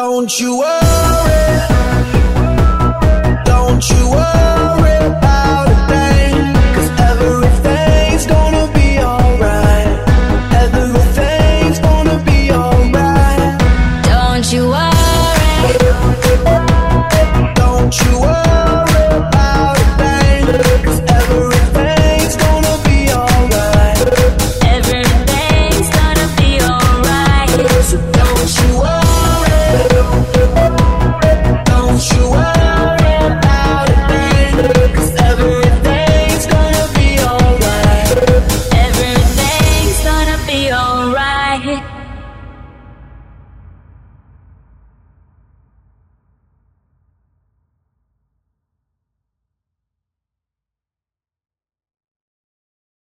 Don't you worry. Be alright.